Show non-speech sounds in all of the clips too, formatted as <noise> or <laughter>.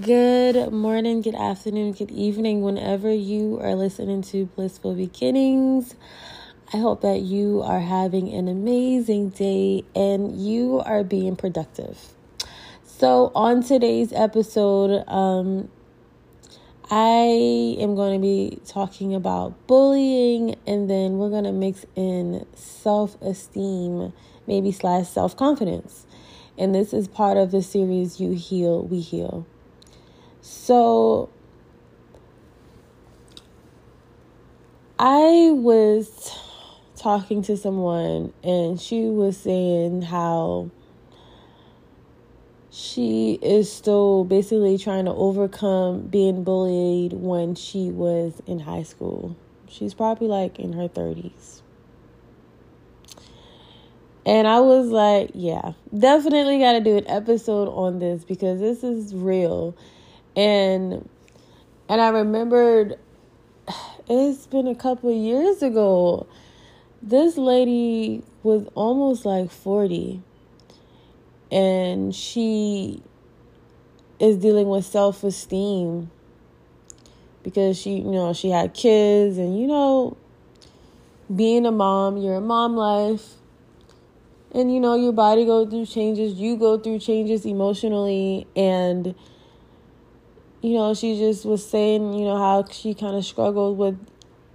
Good morning, good afternoon, good evening, whenever you are listening to Blissful Beginnings. I hope that you are having an amazing day and you are being productive. So, on today's episode, um, I am going to be talking about bullying and then we're going to mix in self esteem, maybe slash self confidence. And this is part of the series You Heal, We Heal. So I was talking to someone and she was saying how she is still basically trying to overcome being bullied when she was in high school. She's probably like in her 30s. And I was like, yeah, definitely got to do an episode on this because this is real and and I remembered it's been a couple years ago. This lady was almost like 40 and she is dealing with self-esteem. Because she, you know, she had kids and you know being a mom, you're a mom life. And you know your body go through changes, you go through changes emotionally. And you know, she just was saying, you know, how she kind of struggled with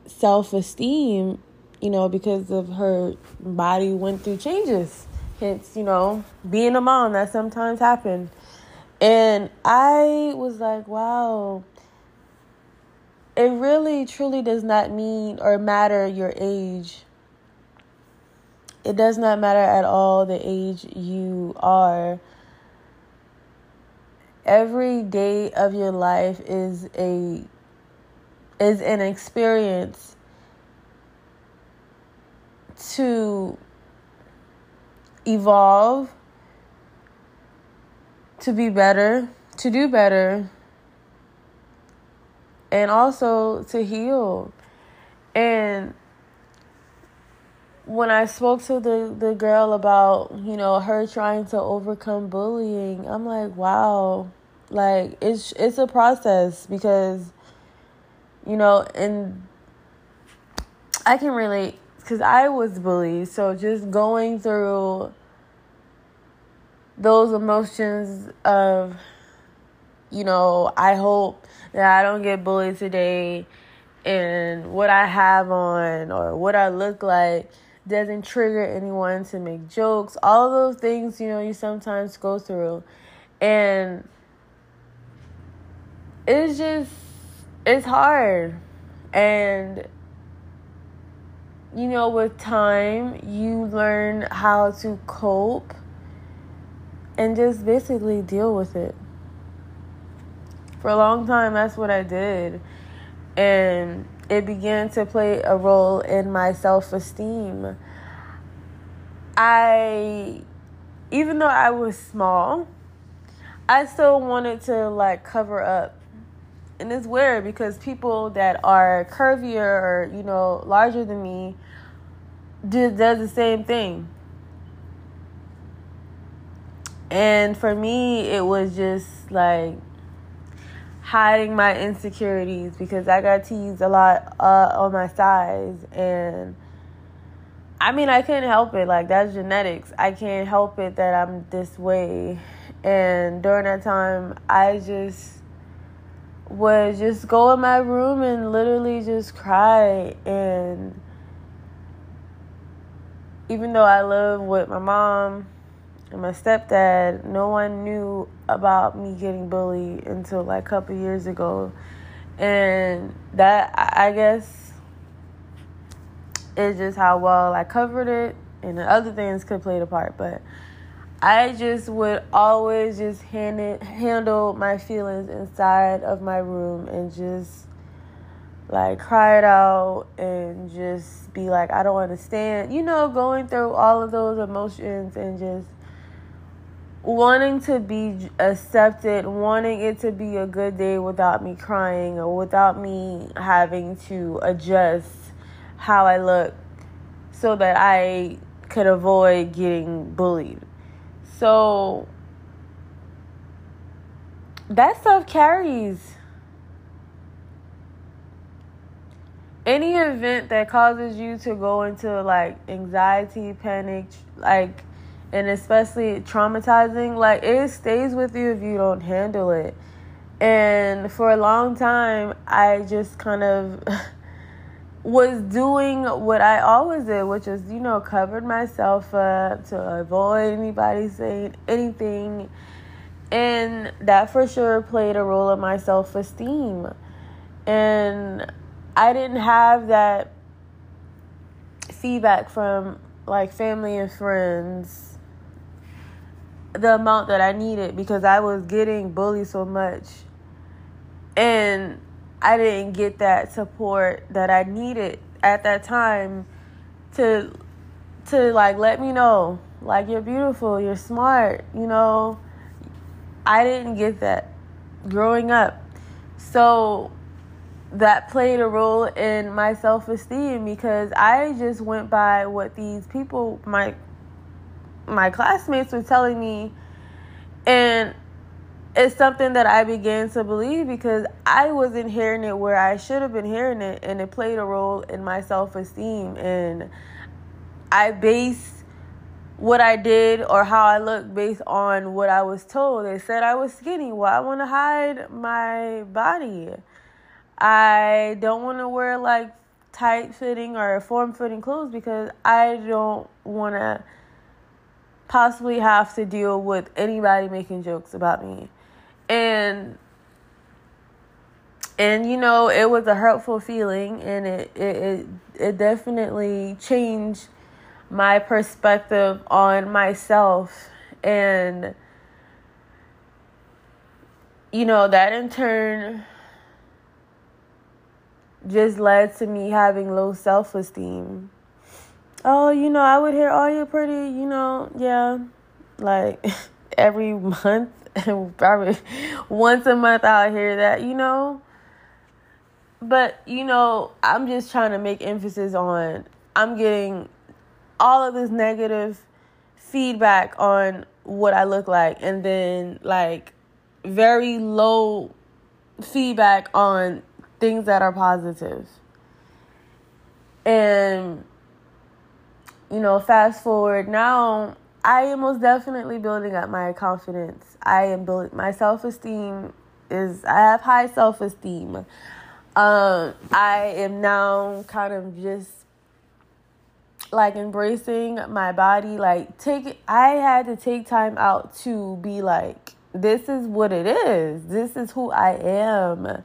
self esteem, you know, because of her body went through changes. Hence, you know, being a mom, that sometimes happened. And I was like, wow, it really truly does not mean or matter your age. It does not matter at all the age you are every day of your life is a is an experience to evolve to be better to do better and also to heal. And when I spoke to the, the girl about, you know, her trying to overcome bullying, I'm like, wow, like it's it's a process because you know, and I can relate cuz I was bullied. So just going through those emotions of you know, I hope that I don't get bullied today and what I have on or what I look like doesn't trigger anyone to make jokes. All those things, you know, you sometimes go through. And it's just it's hard. And you know with time you learn how to cope and just basically deal with it. For a long time that's what i did. And it began to play a role in my self-esteem. I even though i was small i still wanted to like cover up and it's weird because people that are curvier or you know larger than me do does the same thing. And for me it was just like hiding my insecurities because i got teased a lot uh, on my size and i mean i couldn't help it. Like that's genetics. I can't help it that i'm this way. And during that time i just would just go in my room and literally just cry and even though I live with my mom and my stepdad, no one knew about me getting bullied until like a couple years ago. And that I guess is just how well I covered it and the other things could play a part, but I just would always just hand it, handle my feelings inside of my room and just like cry it out and just be like, I don't understand. You know, going through all of those emotions and just wanting to be accepted, wanting it to be a good day without me crying or without me having to adjust how I look so that I could avoid getting bullied. So that stuff carries. Any event that causes you to go into like anxiety, panic, like, and especially traumatizing, like it stays with you if you don't handle it. And for a long time, I just kind of <laughs> was doing what I always did, which is, you know, covered myself up to avoid anybody saying anything. And that for sure played a role in my self esteem. And I didn't have that feedback from like family and friends the amount that I needed because I was getting bullied so much. And I didn't get that support that I needed at that time to to like let me know like you're beautiful, you're smart, you know. I didn't get that growing up. So that played a role in my self-esteem because I just went by what these people my my classmates were telling me and it's something that I began to believe because I wasn't hearing it where I should have been hearing it, and it played a role in my self esteem. And I base what I did or how I look based on what I was told. They said I was skinny. Well, I want to hide my body. I don't want to wear like tight fitting or form fitting clothes because I don't want to possibly have to deal with anybody making jokes about me and and you know it was a hurtful feeling and it it it, it definitely changed my perspective on myself. And you know that in turn just led to me having low self-esteem. Oh you know i would hear oh you're pretty you know yeah like <laughs> every <laughs> month probably once a month I'll hear that, you know. But, you know, I'm just trying to make emphasis on I'm getting all of this negative feedback on what I look like and then like very low feedback on things that are positive. And you know, fast forward now I am most definitely building up my confidence. I am building my self esteem is I have high self esteem. Um, I am now kind of just like embracing my body. Like take I had to take time out to be like, this is what it is. This is who I am.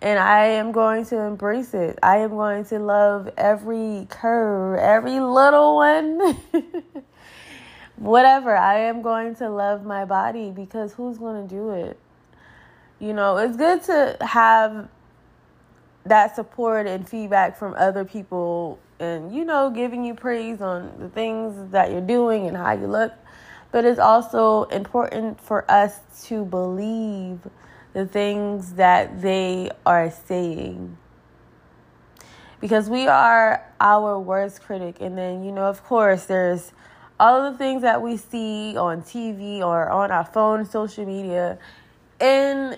And I am going to embrace it. I am going to love every curve, every little one. <laughs> whatever. I am going to love my body because who's going to do it? You know, it's good to have that support and feedback from other people and, you know, giving you praise on the things that you're doing and how you look. But it's also important for us to believe the things that they are saying. Because we are our worst critic. And then, you know, of course, there's all of the things that we see on TV or on our phone, social media, and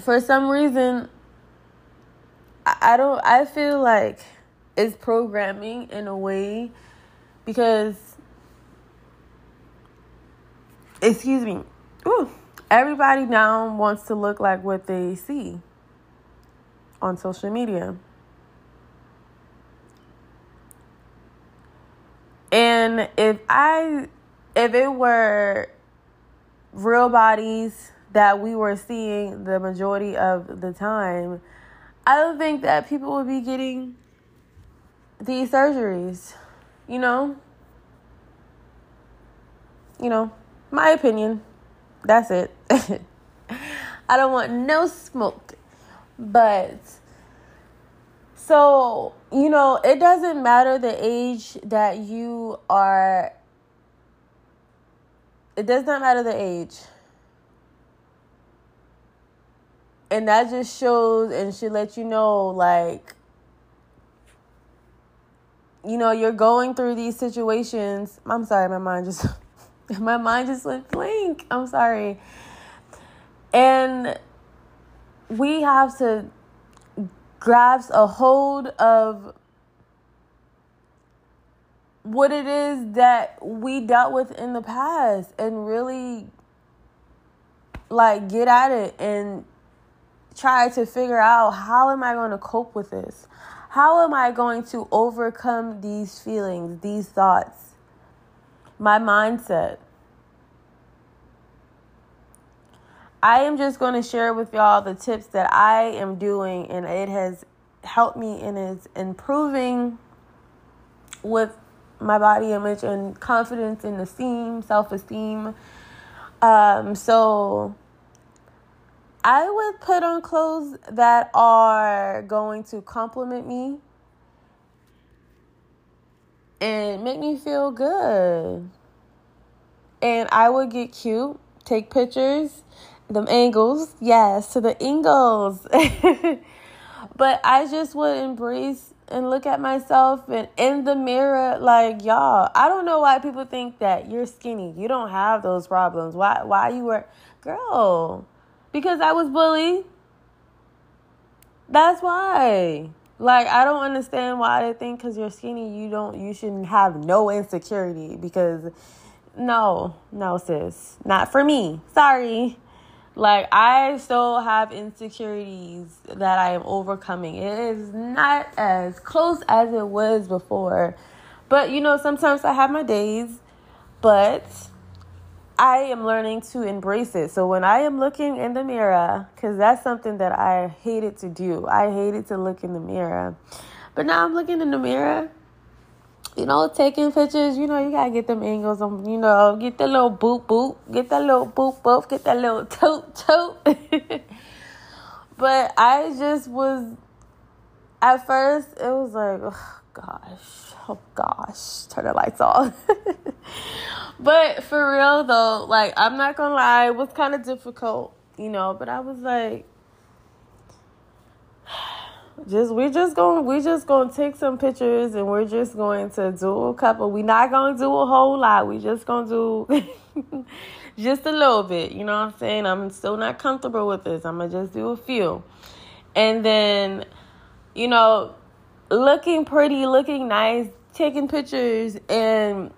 for some reason, I don't, I feel like it's programming in a way because, excuse me, ooh, everybody now wants to look like what they see on social media. And if I if it were real bodies that we were seeing the majority of the time, I don't think that people would be getting these surgeries. You know? You know, my opinion. That's it. <laughs> I don't want no smoke. But so, you know, it doesn't matter the age that you are, it does not matter the age. And that just shows and should let you know, like, you know, you're going through these situations. I'm sorry, my mind just, <laughs> my mind just went blank. I'm sorry. And we have to grasp a hold of what it is that we dealt with in the past and really like get at it and try to figure out how am I going to cope with this? How am I going to overcome these feelings, these thoughts, my mindset? I am just going to share with y'all the tips that I am doing, and it has helped me and is improving with my body image and confidence and esteem, self esteem. Um, so I would put on clothes that are going to compliment me and make me feel good. And I would get cute, take pictures, them angles, yes, to the angles. <laughs> but I just would embrace and look at myself and in the mirror like y'all i don't know why people think that you're skinny. You don't have those problems. Why why you were girl because i was bullied that's why. Like i don't understand why they think because you're skinny you don't you shouldn't have no insecurity because no no sis. Not for me. Sorry like I still have insecurities that I am overcoming. It is not as close as it was before. But you know, sometimes I have my days, but I am learning to embrace it. So when I am looking in the mirror, because that's something that I hated to do, I hated to look in the mirror. But now I'm looking in the mirror you know, taking pictures, you know, you gotta get them angles on, you know, get that little boop boop, get that little boop boop, get that little <laughs> toot toot. <laughs> but I just was, at first, it was like, oh gosh, oh gosh, turn the lights off. <laughs> but for real though, like, I'm not gonna lie, it was kind of difficult, you know, but I was like, just we just going we just gonna take some pictures and we're just going to do a couple. We not gonna do a whole lot. We just gonna do <laughs> just a little bit. You know what i'm saying? I'm still not comfortable with this. I'm gonna just do a few. And then you know looking pretty looking nice taking pictures and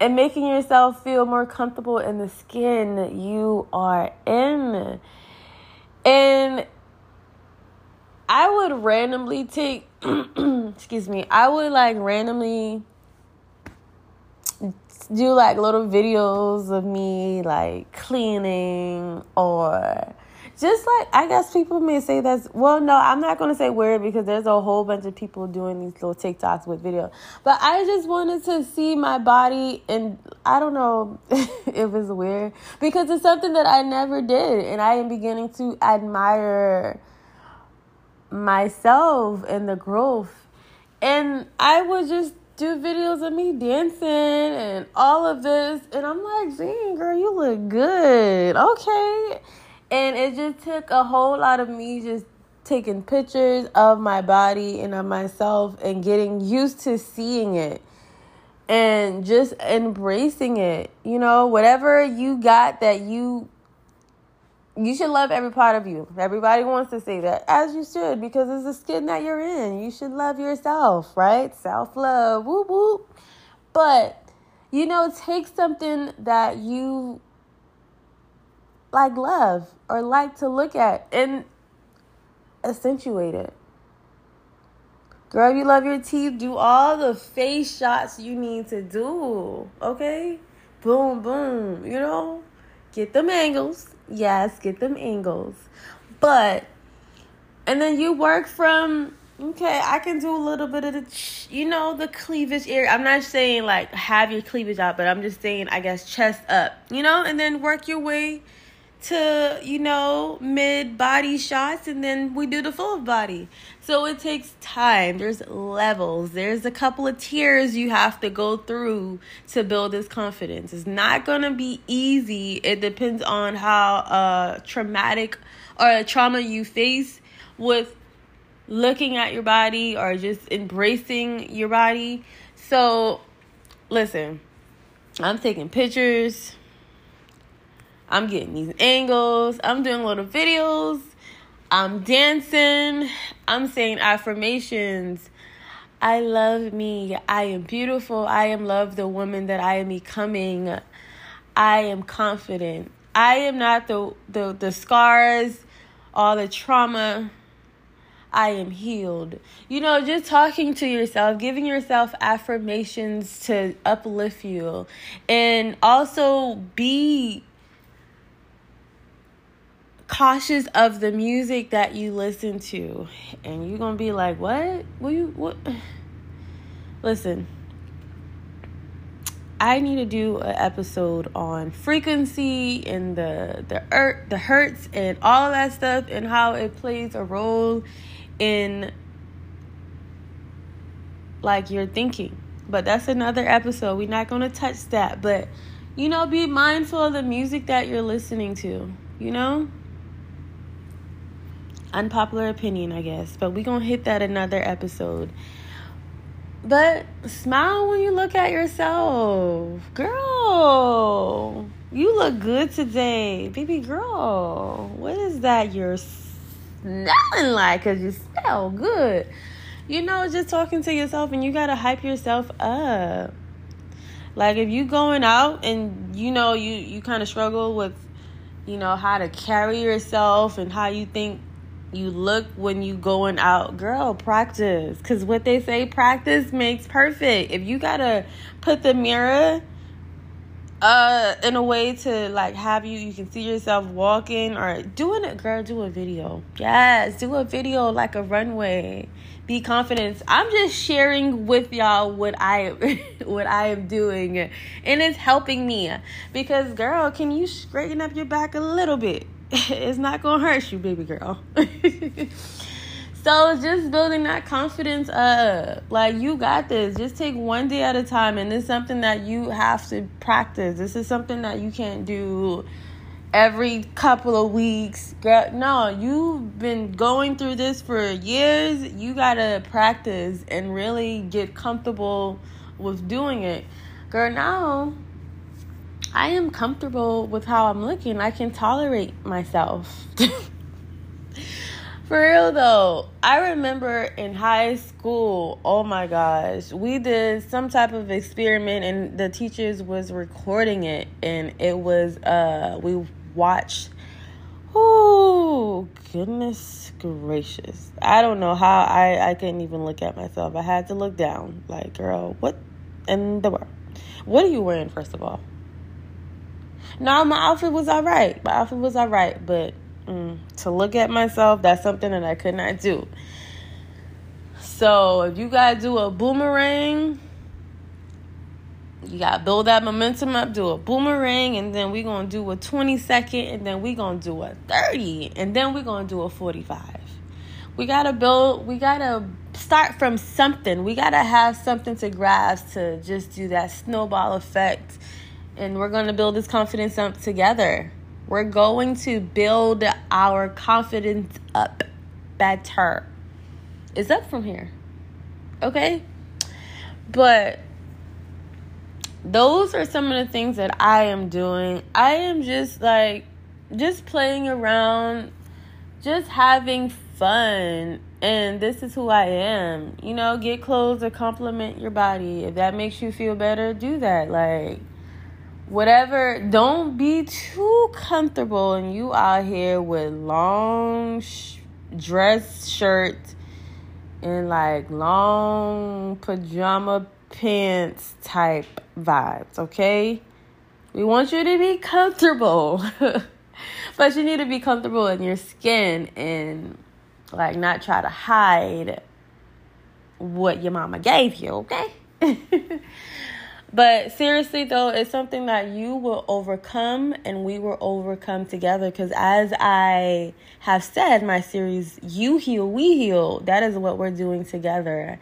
and making yourself feel more comfortable in the skin you are in. And I would randomly take, <clears throat> excuse me, I would like randomly do like little videos of me like cleaning or just like I guess people may say that's well no I'm not gonna say weird because there's a whole bunch of people doing these little TikToks with video. But I just wanted to see my body and I don't know <laughs> if it's weird because it's something that I never did and I am beginning to admire myself and the growth. And I would just do videos of me dancing and all of this. And I'm like, dang, girl, you look good. Okay. And it just took a whole lot of me just taking pictures of my body and of myself and getting used to seeing it and just embracing it. You know, whatever you got that you you should love every part of you. Everybody wants to say that, as you should, because it's the skin that you're in. You should love yourself, right? Self love, whoop whoop. But, you know, take something that you like love or like to look at and accentuate it. Girl, you love your teeth, do all the face shots you need to do, okay? Boom, boom, you know? Get them angles Yes, get them angles. But, and then you work from, okay, I can do a little bit of the, you know, the cleavage area. I'm not saying like have your cleavage out, but I'm just saying, I guess, chest up, you know, and then work your way to, you know, mid body shots and then we do the full body. So it takes time. There's levels. There's a couple of tiers you have to go through to build this confidence. It's not to be easy. It depends on how uh traumatic or trauma you face with looking at your body or just embracing your body. So listen, I'm taking pictures I'm getting these angles. I'm doing little videos. I'm dancing. I'm saying affirmations. I love me. I am beautiful. I am love the woman that I am becoming. I am confident. I am not the the, the scars, all the trauma. I am healed. You know, just talking to yourself, giving yourself affirmations to uplift you, and also be cautious of the music that you listen to. And you're going to be like, "What? What you what?" <sighs> Listen. I need to do an episode on frequency and the the er, the hertz and all that stuff and how it plays a role in like your thinking. But that's another episode. We're not going to touch that, but you know, be mindful of the music that you're listening to, you know? Unpopular opinion, I guess, but we're going to hit that another episode. But smile when you look at yourself. Girl, you look good today. Baby girl, what is that you're smelling like? Because you smell good. You know, just talking to yourself and you got to hype yourself up. Like if you going out and you know you you kind of struggle with you know how to carry yourself and how you think you look when you going out. Girl practice. Because what they say practice makes perfect. If you gotta put the mirror uh in a way to like have you you can see yourself walking or doing it girl do a video. Yes do a video like a runway. Be confident. I'm just sharing with y'all what i <laughs> what i am doing. And it's helping me. Because girl can you straighten up your back a little bit <laughs> it's not gonna hurt you, baby girl. <laughs> so just building that confidence up. Like you got this. Just take one day at a time, and it's something that you have to practice. This is something that you can't do every couple of weeks. Girl, no, you've been going through this for years. You gotta practice and really get comfortable with doing it. Girl, now I am comfortable with how I'm looking. I can tolerate myself. <laughs> For real though, I remember in high school, oh my gosh, we did some type of experiment and the teachers was recording it and it was uh we watched Oh goodness gracious. I don't know how I I couldn't even look at myself. I had to look down. Like, girl, what in the world? What are you wearing first of all? No, my outfit was all right. My outfit was all right, but mm, to look at myself, that's something that I could not do. So if you gotta do a boomerang, you gotta build that momentum up, do a boomerang, and then we're gonna do a 20 second, and then we're gonna do a 30, and then we're gonna do a 45. We gotta build, we gotta start from something. We gotta have something to grasp to just do that snowball effect and we're going to build this confidence up together. We're going to build our confidence up better. It's up from here. Okay? But those are some of the things that I am doing. I am just like just playing around, just having fun. And this is who I am. You know, get clothes that compliment your body. If that makes you feel better, do that. Like whatever don't be too comfortable and you out here with long sh- dress shirts and like long pajama pants type vibes okay? We want you to be comfortable. <laughs> But you need to be comfortable in your skin and like not try to hide what your mama gave you okay <laughs> But seriously, though, it's something that you will overcome and we will overcome together. Because as I have said, my series, You Heal, We Heal, that is what we're doing together.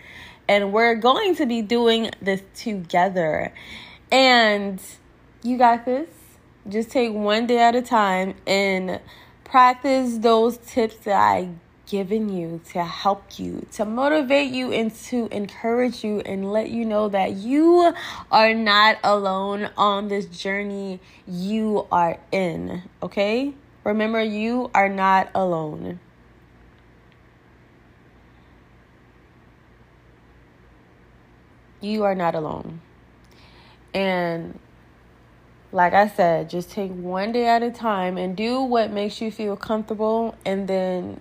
And we're going to be doing this together. And you got this. Just take one day at a time and practice those tips that I given you to help you, to motivate you, and to encourage you and let you know that you are not alone on this journey you are in. Okay? Remember, you are not alone. You are not alone. And like I said, just take one day at a time and do what makes you feel comfortable and then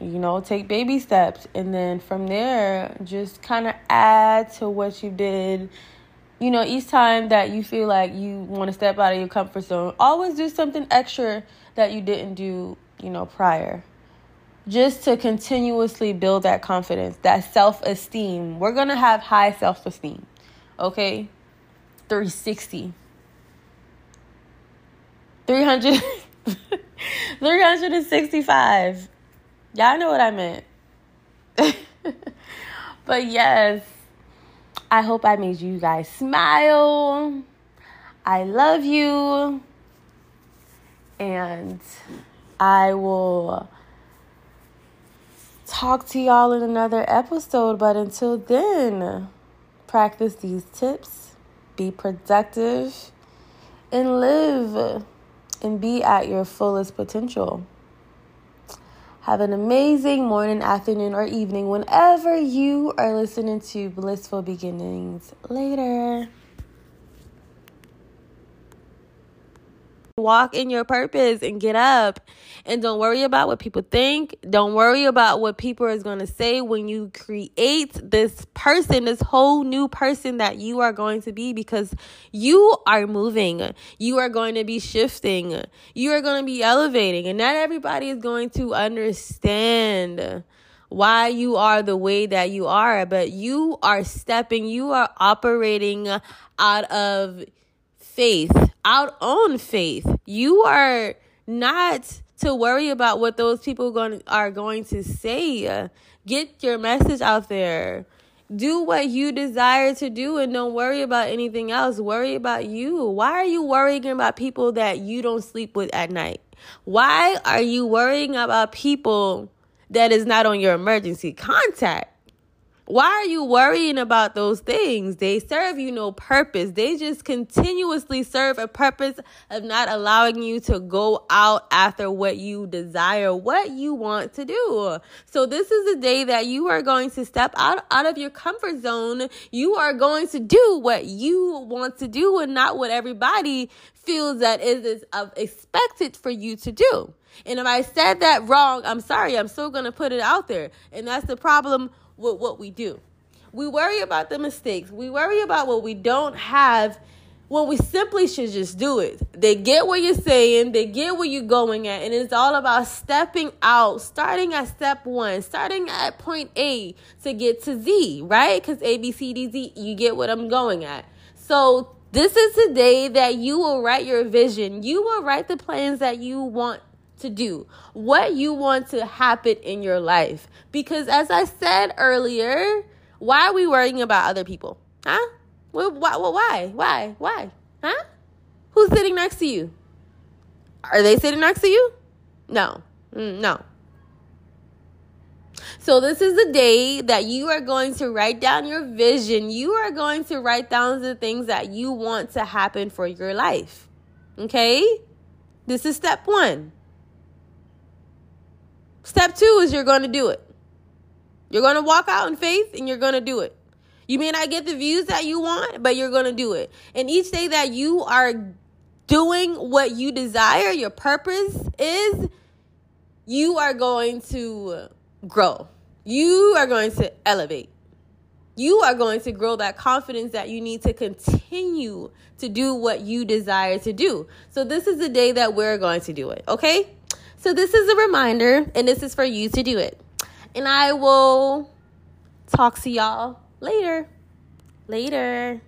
you know, take baby steps and then from there just kind of add to what you did. You know, each time that you feel like you want to step out of your comfort zone, always do something extra that you didn't do, you know, prior. Just to continuously build that confidence, that self esteem. We're going to have high self esteem. Okay? 360. 300 <laughs> 365. Y'all know what I meant. <laughs> but yes, I hope I made you guys smile. I love you. And I will talk to y'all in another episode. But until then, practice these tips, be productive, and live and be at your fullest potential. Have an amazing morning, afternoon, or evening whenever you are listening to Blissful Beginnings. Later. Walk in your purpose and get up. And don't worry about what people think. Don't worry about what people is going to say when you create this person, this whole new person that you are going to be because you are moving. You are going to be shifting. You are going to be elevating. And not everybody is going to understand why you are the way that you are, but you are stepping, you are operating out of faith, out on faith. You are not to worry about what those people going are going to say. Get your message out there. Do what you desire to do and don't worry about anything else. Worry about you. Why are you worrying about people that you don't sleep with at night? Why are you worrying about people that is not on your emergency contact? Why are you worrying about those things? They serve you no purpose. They just continuously serve a purpose of not allowing you to go out after what you desire, what you want to do. So this is a day that you are going to step out, out of your comfort zone. You are going to do what you want to do and not what everybody feels that is expected for you to do. And if I said that wrong, I'm sorry. I'm still going to put it out there. And that's the problem with what we do. We worry about the mistakes. We worry about what we don't have when we simply should just do it. They get what you're saying, they get where you're going at, and it's all about stepping out, starting at step one, starting at point A to get to Z, right? Because A, B, C, D, Z, you get what I'm going at. So, this is the day that you will write your vision. You will write the plans that you want to do, what you want to happen in your life. Because as I said earlier, why are we worrying about other people? Huh? Why? Why? Why? Why? Huh? Who's sitting next to you? Are they sitting next to you? No. Mm, no. So, this is the day that you are going to write down your vision. You are going to write down the things that you want to happen for your life. Okay? This is step one. Step two is you're going to do it. You're going to walk out in faith and you're going to do it. You may not get the views that you want, but you're going to do it. And each day that you are doing what you desire, your purpose is, you are going to grow. You are going to elevate. You are going to grow that confidence that you need to continue to do what you desire to do. So, this is the day that we're going to do it, okay? So, this is a reminder, and this is for you to do it. And I will talk to y'all later. Later.